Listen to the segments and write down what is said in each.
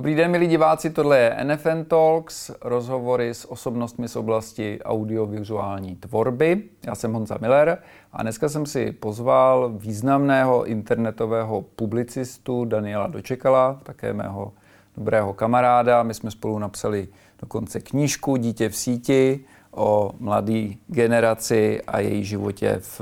Dobrý den, milí diváci, tohle je NFN Talks, rozhovory s osobnostmi z oblasti audiovizuální tvorby. Já jsem Honza Miller a dneska jsem si pozval významného internetového publicistu Daniela Dočekala, také mého dobrého kamaráda. My jsme spolu napsali dokonce knížku Dítě v síti o mladé generaci a její životě v,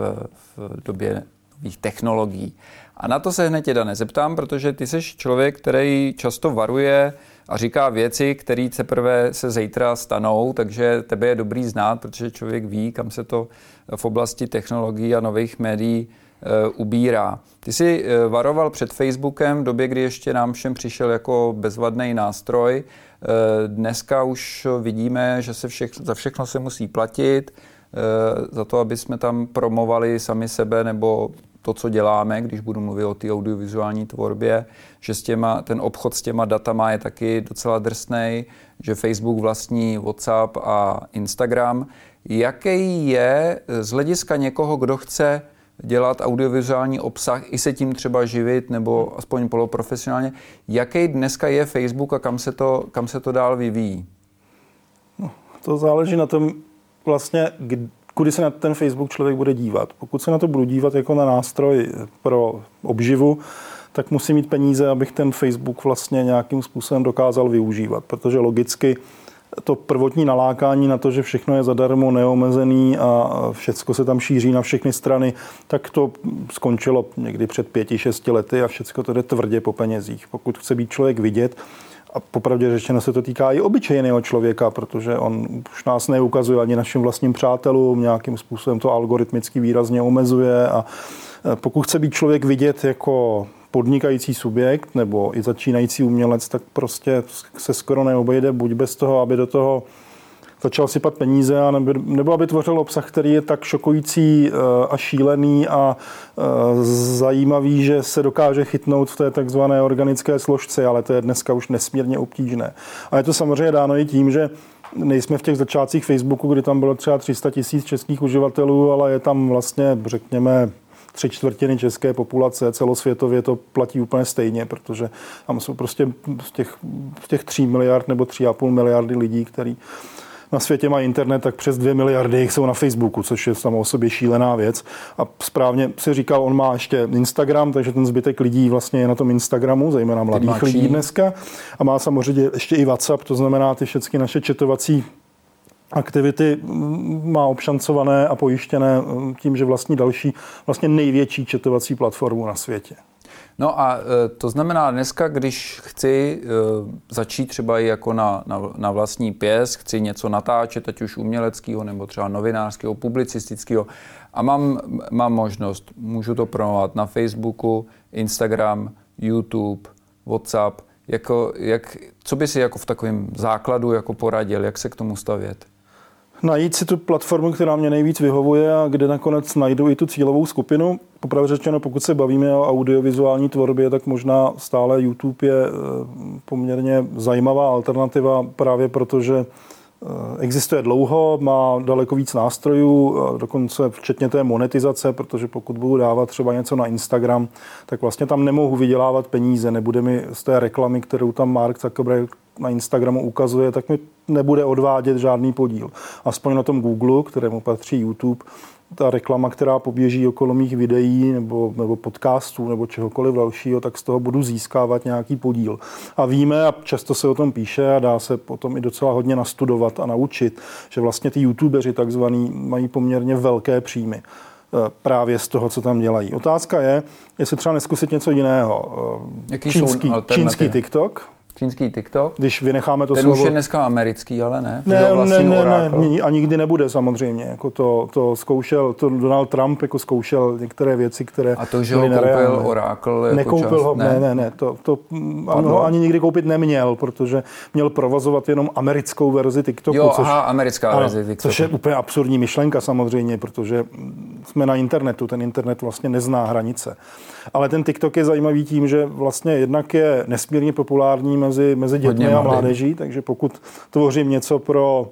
v době nových technologií. A na to se hned teda nezeptám, protože ty jsi člověk, který často varuje a říká věci, které teprve se zítra stanou, takže tebe je dobrý znát, protože člověk ví, kam se to v oblasti technologií a nových médií e, ubírá. Ty jsi e, varoval před Facebookem v době, kdy ještě nám všem přišel jako bezvadný nástroj. E, dneska už vidíme, že se všech, za všechno se musí platit, za to, aby jsme tam promovali sami sebe nebo to, co děláme, když budu mluvit o té audiovizuální tvorbě, že s těma, ten obchod s těma datama je taky docela drsný, že Facebook vlastní WhatsApp a Instagram. Jaký je z hlediska někoho, kdo chce dělat audiovizuální obsah, i se tím třeba živit, nebo aspoň poloprofesionálně, jaký dneska je Facebook a kam se to, kam se to dál vyvíjí? No, to záleží na tom, vlastně, kudy se na ten Facebook člověk bude dívat. Pokud se na to budu dívat jako na nástroj pro obživu, tak musím mít peníze, abych ten Facebook vlastně nějakým způsobem dokázal využívat, protože logicky to prvotní nalákání na to, že všechno je zadarmo, neomezený a všechno se tam šíří na všechny strany, tak to skončilo někdy před pěti, šesti lety a všechno to jde tvrdě po penězích. Pokud chce být člověk vidět, a popravdě řečeno se to týká i obyčejného člověka, protože on už nás neukazuje ani našim vlastním přátelům, nějakým způsobem to algoritmicky výrazně omezuje. A e, pokud chce být člověk vidět jako podnikající subjekt nebo i začínající umělec, tak prostě se skoro neobejde buď bez toho, aby do toho začal sypat peníze, a nebo, nebo aby tvořil obsah, který je tak šokující eh, a šílený a eh, zajímavý, že se dokáže chytnout v té takzvané organické složce, ale to je dneska už nesmírně obtížné. A je to samozřejmě dáno i tím, že nejsme v těch začátcích Facebooku, kdy tam bylo třeba 300 tisíc českých uživatelů, ale je tam vlastně, řekněme, tři čtvrtiny české populace, celosvětově to platí úplně stejně, protože tam jsou prostě z těch, z těch 3 miliard nebo 3,5 miliardy lidí, který na světě mají internet, tak přes 2 miliardy jich jsou na Facebooku, což je samo o sobě šílená věc. A správně si říkal, on má ještě Instagram, takže ten zbytek lidí vlastně je na tom Instagramu, zejména mladých lidí dneska. A má samozřejmě ještě i WhatsApp, to znamená ty všechny naše četovací aktivity mm, má obšancované a pojištěné mm, tím, že vlastní další, vlastně největší četovací platformu na světě. No a e, to znamená, dneska, když chci e, začít třeba i jako na, na, na vlastní pěs, chci něco natáčet, ať už uměleckého nebo třeba novinářského, publicistického, a mám, mám možnost, můžu to promovat na Facebooku, Instagram, YouTube, WhatsApp, jako, jak, co by si jako v takovém základu jako poradil, jak se k tomu stavět? Najít si tu platformu, která mě nejvíc vyhovuje a kde nakonec najdu i tu cílovou skupinu. Popravdě řečeno, pokud se bavíme o audiovizuální tvorbě, tak možná stále YouTube je eh, poměrně zajímavá alternativa právě protože existuje dlouho, má daleko víc nástrojů, dokonce včetně té monetizace, protože pokud budu dávat třeba něco na Instagram, tak vlastně tam nemohu vydělávat peníze, nebude mi z té reklamy, kterou tam Mark Zuckerberg na Instagramu ukazuje, tak mi nebude odvádět žádný podíl. Aspoň na tom Google, kterému patří YouTube, ta reklama, která poběží okolo mých videí nebo, nebo podcastů nebo čehokoliv dalšího, tak z toho budu získávat nějaký podíl. A víme, a často se o tom píše a dá se potom i docela hodně nastudovat a naučit, že vlastně ty youtubeři takzvaný mají poměrně velké příjmy eh, právě z toho, co tam dělají. Otázka je, jestli třeba neskusit něco jiného. Eh, Jaký čínský, čínský TikTok, čínský TikTok. Když vynecháme to Ten slovo... už je dneska americký, ale ne. Ne, ne, ne, ne, a nikdy nebude samozřejmě. Jako to, to zkoušel, to Donald Trump jako zkoušel některé věci, které A to, že ho koupil Oracle jako Nekoupil čas, ho, ne, ne, ne, ne to, to ano, ani nikdy koupit neměl, protože měl provozovat jenom americkou verzi TikToku. Jo, což, aha, americká ano, verzi TikToku. Což je úplně absurdní myšlenka samozřejmě, protože jsme na internetu, ten internet vlastně nezná hranice. Ale ten TikTok je zajímavý tím, že vlastně jednak je nesmírně populární mezi, mezi dětmi a mládeží, takže pokud tvořím něco pro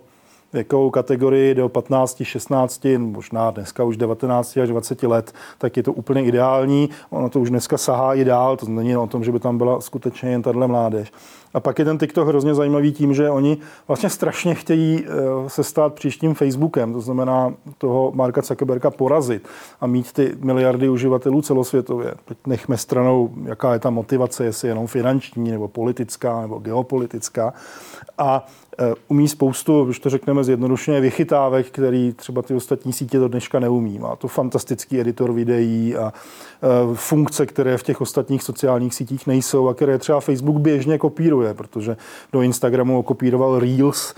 věkovou kategorii do 15, 16, možná dneska už 19 až 20 let, tak je to úplně ideální. Ono to už dneska sahá i dál, to není o tom, že by tam byla skutečně jen tahle mládež. A pak je ten TikTok hrozně zajímavý tím, že oni vlastně strašně chtějí eh, se stát příštím Facebookem, to znamená toho Marka Zuckerberga porazit a mít ty miliardy uživatelů celosvětově. Teď nechme stranou, jaká je ta motivace, jestli jenom finanční, nebo politická, nebo geopolitická. A Eh, umí spoustu, když to řekneme zjednodušeně, vychytávek, který třeba ty ostatní sítě do dneška neumí. Má to fantastický editor videí a eh, funkce, které v těch ostatních sociálních sítích nejsou a které třeba Facebook běžně kopíruje, protože do Instagramu okopíroval Reels,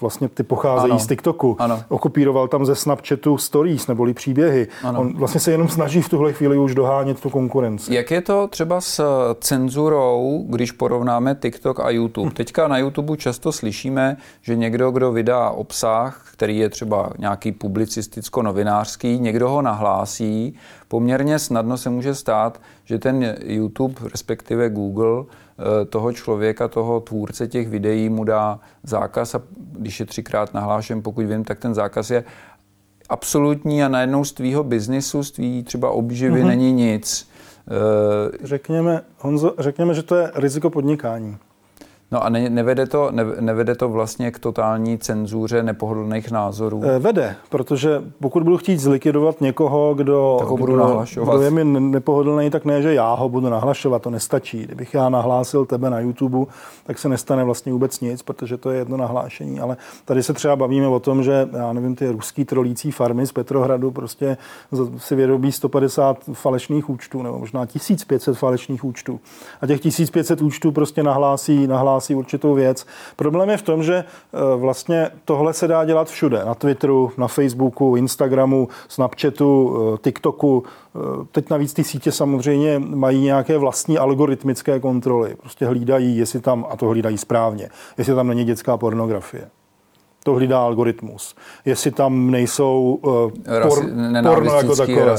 vlastně ty pocházejí ano. z TikToku. Ano. Okopíroval tam ze Snapchatu stories neboli příběhy. Ano. On vlastně se jenom snaží v tuhle chvíli už dohánět tu konkurenci. Jak je to třeba s cenzurou, když porovnáme TikTok a YouTube? Hm. Teďka na YouTube často slyšíme, že někdo, kdo vydá obsah, který je třeba nějaký publicisticko-novinářský, někdo ho nahlásí, poměrně snadno se může stát, že ten YouTube, respektive Google, Eh, toho člověka, toho tvůrce těch videí mu dá zákaz a když je třikrát nahlášen, pokud vím, tak ten zákaz je absolutní a najednou z tvýho biznisu, z tvý třeba obživy mm-hmm. není nic. Eh, řekněme, Honzo, řekněme, že to je riziko podnikání. No a ne, nevede, to, ne, nevede to vlastně k totální cenzuře nepohodlných názorů? Eh, vede, protože pokud budu chtít zlikvidovat někoho, kdo, tak ho budu kdo, nahlašovat. kdo je mi nepohodlný, tak ne, že já ho budu nahlašovat, to nestačí. Kdybych já nahlásil tebe na YouTube, tak se nestane vlastně vůbec nic, protože to je jedno nahlášení. Ale tady se třeba bavíme o tom, že já nevím, ty ruský trolící farmy z Petrohradu prostě si vyrobí 150 falešných účtů, nebo možná 1500 falešných účtů. A těch 1500 účtů prostě nahlásí, nahlásí hlásí určitou věc. Problém je v tom, že e, vlastně tohle se dá dělat všude. Na Twitteru, na Facebooku, Instagramu, Snapchatu, e, TikToku. E, teď navíc ty sítě samozřejmě mají nějaké vlastní algoritmické kontroly. Prostě hlídají, jestli tam, a to hlídají správně, jestli tam není dětská pornografie to hlídá algoritmus. Jestli tam nejsou uh, por, porno jako takové,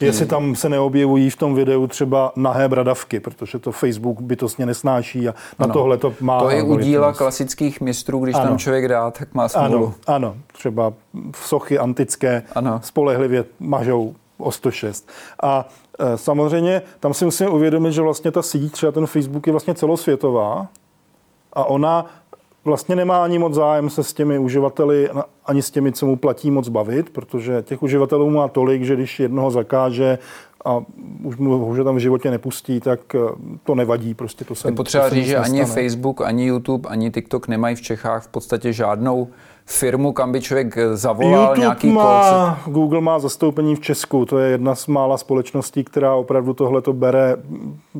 jestli tam se neobjevují v tom videu třeba nahé bradavky, protože to Facebook bytostně nesnáší a na ano. tohle to má To je u díla klasických mistrů, když ano. tam člověk dá, tak má smůlu. Ano, ano. třeba sochy antické ano. spolehlivě mažou o 106. A e, samozřejmě tam si musíme uvědomit, že vlastně ta síť, třeba ten Facebook je vlastně celosvětová a ona vlastně nemá ani moc zájem se s těmi uživateli, ani s těmi, co mu platí, moc bavit, protože těch uživatelů má tolik, že když jednoho zakáže a už mu ho že tam v životě nepustí, tak eh, to nevadí. Prostě to se, je potřeba říct, že ani Facebook, ani YouTube, ani TikTok nemají v Čechách v podstatě žádnou firmu, kam by člověk zavolal YouTube nějaký má, Google má zastoupení v Česku. To je jedna z mála společností, která opravdu tohle to bere,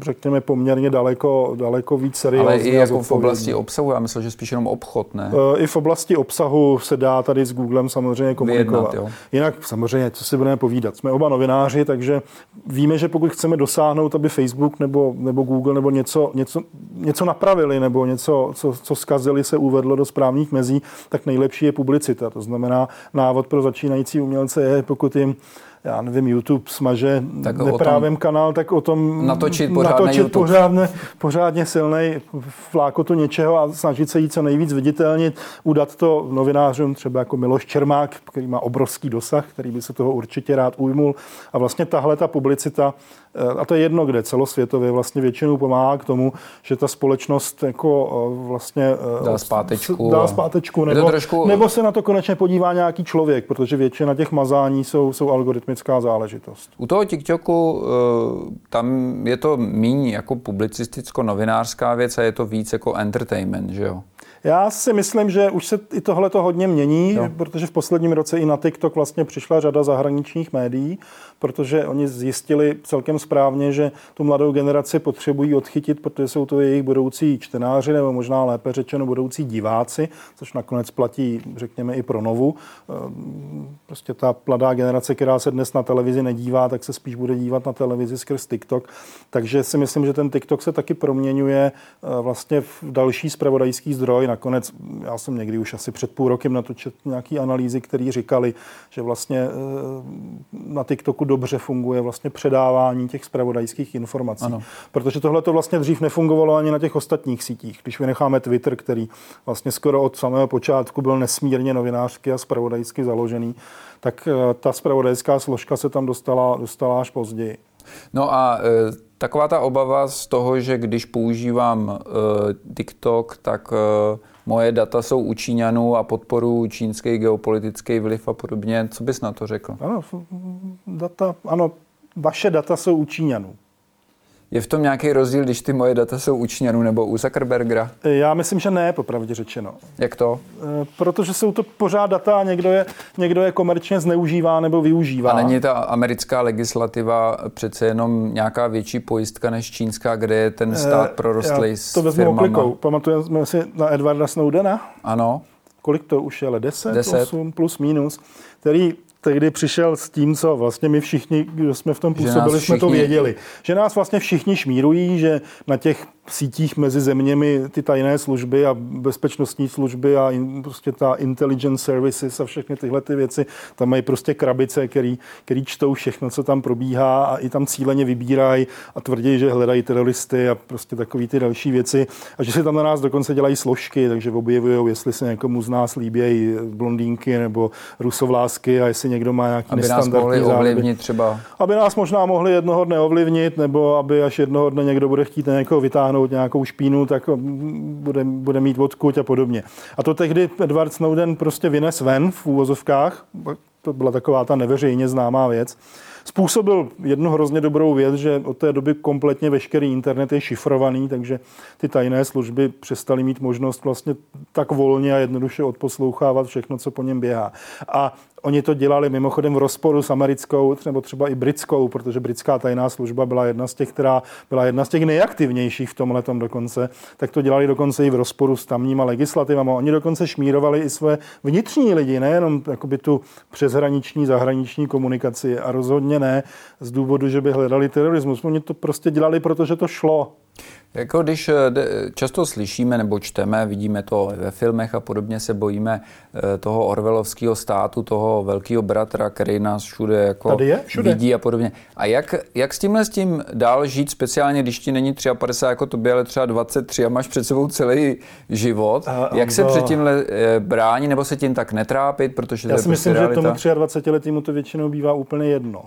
řekněme, poměrně daleko, daleko víc seriózně. Ale i jako v oblasti obsahu, já myslím, že spíš jenom obchod, ne? E, I v oblasti obsahu se dá tady s Googlem samozřejmě komunikovat. Vyjednat, jo. Jinak samozřejmě, co si budeme povídat. Jsme oba novináři, takže víme, že pokud chceme dosáhnout, aby Facebook nebo, nebo Google nebo něco, něco, něco napravili nebo něco, co, co zkazili, se uvedlo do správných mezí, tak nejlepší nejlepší je publicita. To znamená, návod pro začínající umělce je, pokud jim já nevím, YouTube smaže tak neprávem kanál, tak o tom natočit, natočit pořádně, pořádně silný flákotu něčeho a snažit se jí co nejvíc viditelnit, udat to novinářům, třeba jako Miloš Čermák, který má obrovský dosah, který by se toho určitě rád ujmul. A vlastně tahle ta publicita Eh, a to je jedno kde, celosvětově vlastně většinou pomáhá k tomu, že ta společnost jako eh, vlastně eh, dá zpátečku, dá zpátečku nebo, trošku... nebo se na to konečně podívá nějaký člověk, protože většina těch mazání jsou, jsou algoritmická záležitost. U toho TikToku tam je to méně jako publicisticko-novinářská věc a je to víc jako entertainment, že jo? Já si myslím, že už se i tohle to hodně mění, jo. protože v posledním roce i na TikTok vlastně přišla řada zahraničních médií, protože oni zjistili celkem správně, že tu mladou generaci potřebují odchytit, protože jsou to jejich budoucí čtenáři, nebo možná lépe řečeno budoucí diváci, což nakonec platí, řekněme, i pro novu. Ehm, prostě ta mladá generace, která se dnes na televizi nedívá, tak se spíš bude dívat na televizi skrz TikTok. Takže si myslím, že ten TikTok se taky proměňuje eh, vlastně v další spravodajský zdroj nakonec, já jsem někdy už asi před půl rokem natočil nějaký analýzy, které říkali, že vlastně eh, na TikToku dobře funguje vlastně předávání těch spravodajských informací. Ano. Protože tohle to vlastně dřív nefungovalo ani na těch ostatních sítích. Když vynecháme Twitter, který vlastně skoro od samého počátku byl nesmírně novinářsky a spravodajsky založený, tak eh, ta spravodajská složka se tam dostala, dostala až později. No a e, taková ta obava z toho, že když používám e, TikTok, tak e, moje data jsou u Číňanů a podporu čínský geopolitický vliv a podobně. Co bys na to řekl? Ano, data, ano, vaše data jsou u Číňanů. Je v tom nějaký rozdíl, když ty moje data jsou u Číňanů nebo u Zuckerbergera? Já myslím, že ne, popravdě řečeno. Jak to? E, protože jsou to pořád data a někdo je, někdo je komerčně zneužívá nebo využívá. A není ta americká legislativa přece jenom nějaká větší pojistka než čínská, kde je ten stát e, prorostlý s to vezmu oklikou. Pamatujeme si na Edwarda Snowdena? Ano. Kolik to už je? 10, 10. 8 plus minus, který tehdy přišel s tím, co vlastně my všichni, kdo jsme v tom působili, jsme to věděli. Že nás vlastně všichni šmírují, že na těch sítích mezi zeměmi ty tajné služby a bezpečnostní služby a in, prostě ta intelligence services a všechny tyhle ty věci, tam mají prostě krabice, který, který čtou všechno, co tam probíhá a i tam cíleně vybírají a tvrdí, že hledají teroristy a prostě takové ty další věci a že se tam na nás dokonce dělají složky, takže objevují, jestli se někomu z nás líbí blondýnky nebo rusovlásky a jestli někdo má nějaký aby nás mohli ovlivnit třeba. Aby nás možná mohli jednoho dne ovlivnit, nebo aby až jednoho dne někdo bude chtít někoho vytáhnout nějakou špínu, tak bude, bude mít odkuť a podobně. A to tehdy Edward Snowden prostě vynes ven v úvozovkách, to byla taková ta neveřejně známá věc, způsobil jednu hrozně dobrou věc, že od té doby kompletně veškerý internet je šifrovaný, takže ty tajné služby přestaly mít možnost vlastně tak volně a jednoduše odposlouchávat všechno, co po něm běhá. A Oni to dělali mimochodem v rozporu s americkou, nebo třeba i britskou, protože britská tajná služba byla jedna z těch, která byla jedna z těch nejaktivnějších v tomhle dokonce, tak to dělali dokonce i v rozporu s tamníma legislativama. Oni dokonce šmírovali i své vnitřní lidi, nejenom tu přeshraniční, zahraniční komunikaci a rozhodně ne z důvodu, že by hledali terorismus. Oni to prostě dělali, protože to šlo. Jako když eh, často slyšíme nebo čteme, vidíme to ve filmech a podobně, se bojíme eh, toho orvelovského státu, toho velkého bratra, který nás všude jako Tady je? Všude. vidí a podobně. A jak, jak s tímhle s tím dál žít, speciálně když ti není 53 jako tobě, ale třeba 23 a máš před sebou celý život? A, jak se před tímhle eh, brání nebo se tím tak netrápit, protože Já si myslím, prostě že tomu 23 letýmu to většinou bývá úplně jedno.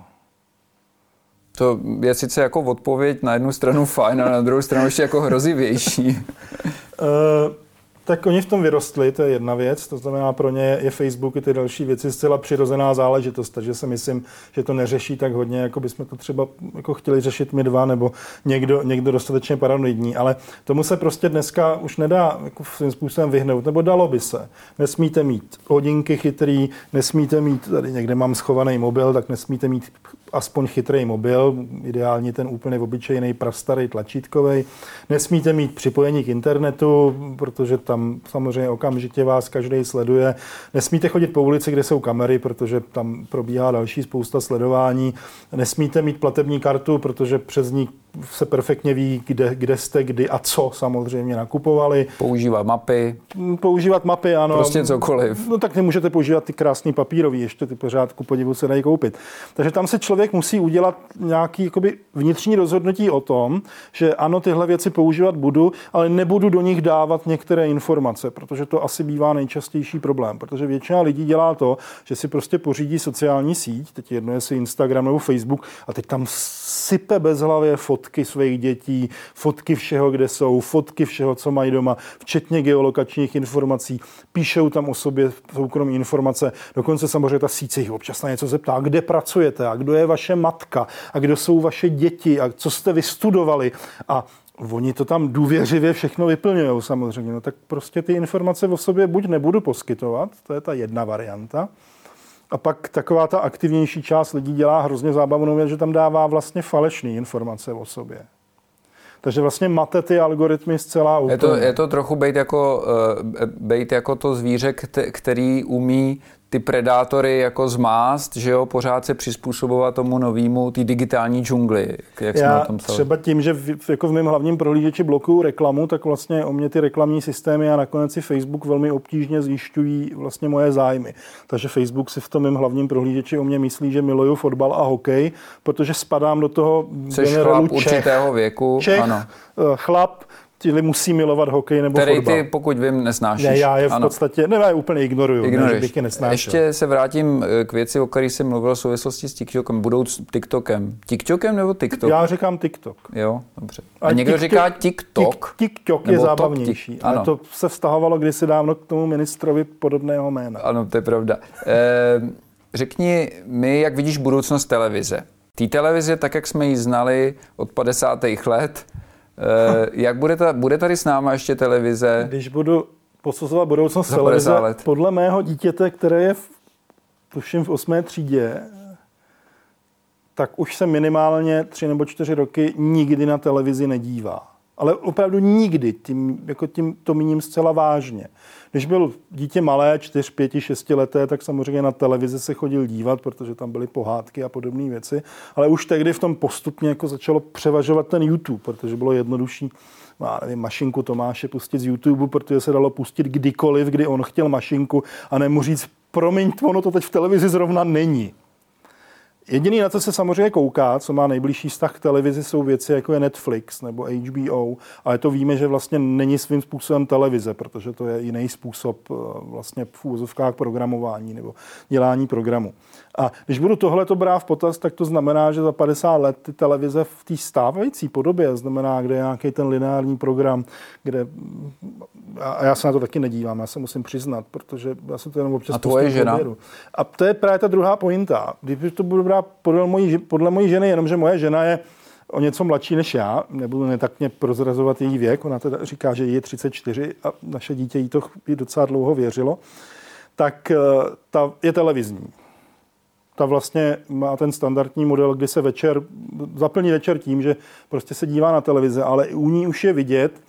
To je sice jako odpověď na jednu stranu fajn, a na druhou stranu ještě jako hrozivější. Uh, tak oni v tom vyrostli, to je jedna věc, to znamená pro ně je Facebook i ty další věci zcela přirozená záležitost, takže si myslím, že to neřeší tak hodně, jako bychom to třeba jako chtěli řešit my dva, nebo někdo, někdo dostatečně paranoidní, ale tomu se prostě dneska už nedá jako svým způsobem vyhnout, nebo dalo by se. Nesmíte mít hodinky chytrý, nesmíte mít, tady někde mám schovaný mobil, tak nesmíte mít aspoň chytrý mobil, ideálně ten úplně obyčejný prastarý tlačítkový. Nesmíte mít připojení k internetu, protože tam samozřejmě okamžitě vás každý sleduje. Nesmíte chodit po ulici, kde jsou kamery, protože tam probíhá další spousta sledování. Nesmíte mít platební kartu, protože přes ní se perfektně ví, kde, kde jste, kdy a co samozřejmě nakupovali. Používat mapy. Používat mapy, ano. Prostě cokoliv. No tak nemůžete používat ty krásné papírové, ještě ty pořádku podivu se dají koupit. Takže tam se člověk musí udělat nějaký jakoby, vnitřní rozhodnutí o tom, že ano, tyhle věci používat budu, ale nebudu do nich dávat některé informace, protože to asi bývá nejčastější problém, protože většina lidí dělá to, že si prostě pořídí sociální síť, teď jedno jestli Instagram nebo Facebook, a teď tam sype bezhlavě fotky svých dětí, fotky všeho, kde jsou, fotky všeho, co mají doma, včetně geolokačních informací, píšou tam o sobě soukromé informace, dokonce samozřejmě ta síť se jich občas na něco zeptá, kde pracujete? A kdo je vaše matka? A kdo jsou vaše děti? A co jste vystudovali? A Oni to tam důvěřivě všechno vyplňují samozřejmě. No tak prostě ty informace o sobě buď nebudu poskytovat, to je ta jedna varianta, a pak taková ta aktivnější část lidí dělá hrozně zábavnou věc, že tam dává vlastně falešné informace o sobě. Takže vlastně mate ty algoritmy zcela úplně. Je to, je to trochu být jako, uh, být jako to zvíře, který umí ty predátory jako zmást, že jo, pořád se přizpůsobovat tomu novému, ty digitální džungli, jak Já jsme o tom psali. třeba tím, že v, jako v mém hlavním prohlížeči blokuju reklamu, tak vlastně o mě ty reklamní systémy a nakonec si Facebook velmi obtížně zjišťují vlastně moje zájmy. Takže Facebook si v tom mém hlavním prohlížeči o mě myslí, že miluju fotbal a hokej, protože spadám do toho Jsi chlap Čech. určitého věku. Čech, ano. Eh, chlap, Čili musí milovat hokej nebo Který fotbal. ty, pokud vím, nesnášíš. Ne, já je v ano. podstatě, ne, já je úplně ignoruju, Ignoruješ. ne, že bych je nesnášel. Ještě se vrátím eh, k věci, o které jsem mluvil v souvislosti s TikTokem. Budou TikTokem. TikTokem nebo TikTok? Já říkám TikTok. Jo, dobře. A, A někdo TikTok, říká TikTok. TikTok je zábavnější. Tik, ale to se vztahovalo kdysi dávno k tomu ministrovi podobného jména. Ano, to je pravda. E, řekni mi, jak vidíš budoucnost televize. Té televize, tak jak jsme ji znali od 50. let, jak bude, ta, bude tady s náma ještě televize? Když budu posuzovat budoucnost televize, let. podle mého dítěte, které je v, tuším v 8. třídě, tak už se minimálně tři nebo čtyři roky nikdy na televizi nedívá. Ale opravdu nikdy, tím, jako tím to míním zcela vážně. Když byl dítě malé, 4, 5, 6 leté, tak samozřejmě na televizi se chodil dívat, protože tam byly pohádky a podobné věci. Ale už tehdy v tom postupně jako začalo převažovat ten YouTube, protože bylo jednodušší má, nevím, mašinku Tomáše pustit z YouTube, protože se dalo pustit kdykoliv, kdy on chtěl mašinku a nemu říct, promiň, ono to teď v televizi zrovna není. Jediný, na co se samozřejmě kouká, co má nejbližší vztah k televizi, jsou věci jako je Netflix nebo HBO, ale to víme, že vlastně není svým způsobem televize, protože to je jiný způsob eh, vlastně v úvozovkách programování nebo dělání programu. A když budu tohle to brát v potaz, tak to znamená, že za 50 let ty televize v té stávající podobě, znamená, kde je nějaký ten lineární program, kde a já se na to taky nedívám, já se musím přiznat, protože já se to jenom občas A tvoje žena? A to je právě ta druhá pointa. Když to budu brát podle mojí, podle mojí ženy, jenomže moje žena je o něco mladší než já, nebudu netaktně prozrazovat její věk, ona teda říká, že jí je 34 a naše dítě jí to docela dlouho věřilo, tak eh, ta je televizní. Ta vlastně má ten standardní model, kdy se večer, zaplní večer tím, že prostě se dívá na televize, ale u ní už je vidět,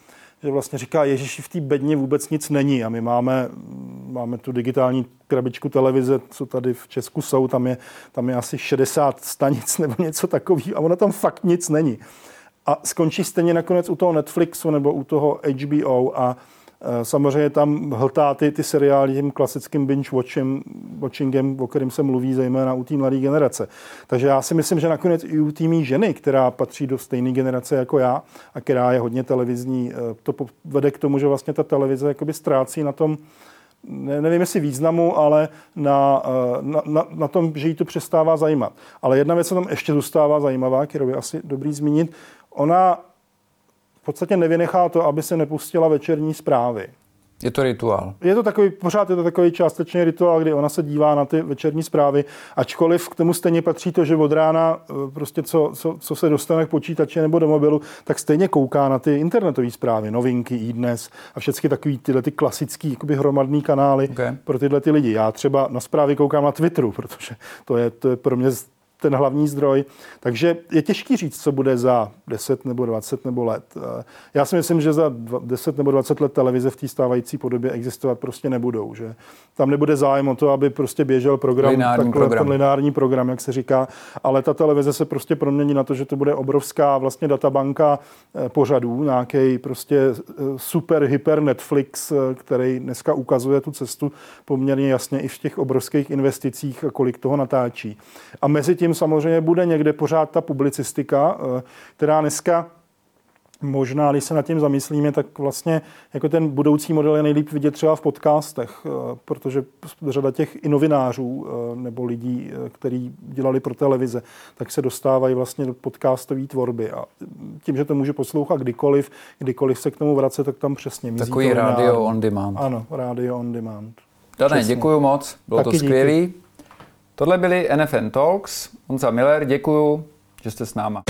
že vlastně říká, Ježíši, v té bedně vůbec nic není. A my máme, máme tu digitální krabičku televize, co tady v Česku jsou, tam je, tam je asi 60 stanic nebo něco takového a ono tam fakt nic není. A skončí stejně nakonec u toho Netflixu nebo u toho HBO a Eh, samozřejmě tam hltá ty, ty seriály tím klasickým binge watching, watchingem, o kterém se mluví zejména u té mladé generace. Takže já si myslím, že nakonec i u té ženy, která patří do stejné generace jako já a která je hodně televizní, eh, to vede k tomu, že vlastně ta televize jakoby ztrácí na tom, ne, nevím jestli významu, ale na, eh, na, na, na tom, že jí to přestává zajímat. Ale jedna věc, co tam ještě zůstává zajímavá, kterou je asi dobrý zmínit, ona podstatě nevynechá to, aby se nepustila večerní zprávy. Je to rituál. Je to takový, pořád je to takový částečný rituál, kdy ona se dívá na ty večerní zprávy, ačkoliv k tomu stejně patří to, že od rána eh, prostě co, co, co se dostane k počítači nebo do mobilu, tak stejně kouká na ty internetové zprávy, novinky, i dnes a všechny takový tyhle ty klasický jakoby hromadný kanály okay. pro tyhle ty lidi. Já třeba na zprávy koukám na Twitteru, protože to je, to je pro mě ten hlavní zdroj. Takže je těžký říct, co bude za 10 nebo 20 nebo let. Eh, já si myslím, že za 10 nebo 20 let televize v té stávající podobě existovat prostě nebudou. Že tam nebude zájem o to, aby prostě běžel program, lineární takhle, program. ten lineární program, jak se říká, ale ta televize se prostě promění na to, že to bude obrovská vlastně databanka eh, pořadů, nějaký prostě eh, super hyper Netflix, který dneska ukazuje tu cestu poměrně jasně i v těch obrovských investicích, kolik toho natáčí. A mezi tím samozřejmě bude někde pořád ta publicistika, eh, která dneska Možná, když se nad tím zamyslíme, tak vlastně jako ten budoucí model je nejlíp vidět třeba v podcastech, eh, protože řada těch i novinářů eh, nebo lidí, kteří dělali pro televize, tak se dostávají vlastně do podcastové tvorby a tím, že to může poslouchat kdykoliv, kdykoliv se k tomu vracet, tak tam přesně mizí Takový radio on demand. Ano, radio on demand. Dané, děkuji moc, bylo Taky to skvělé. Tohle byly NFN Talks. Honza Miller, děkuju, že jste s náma.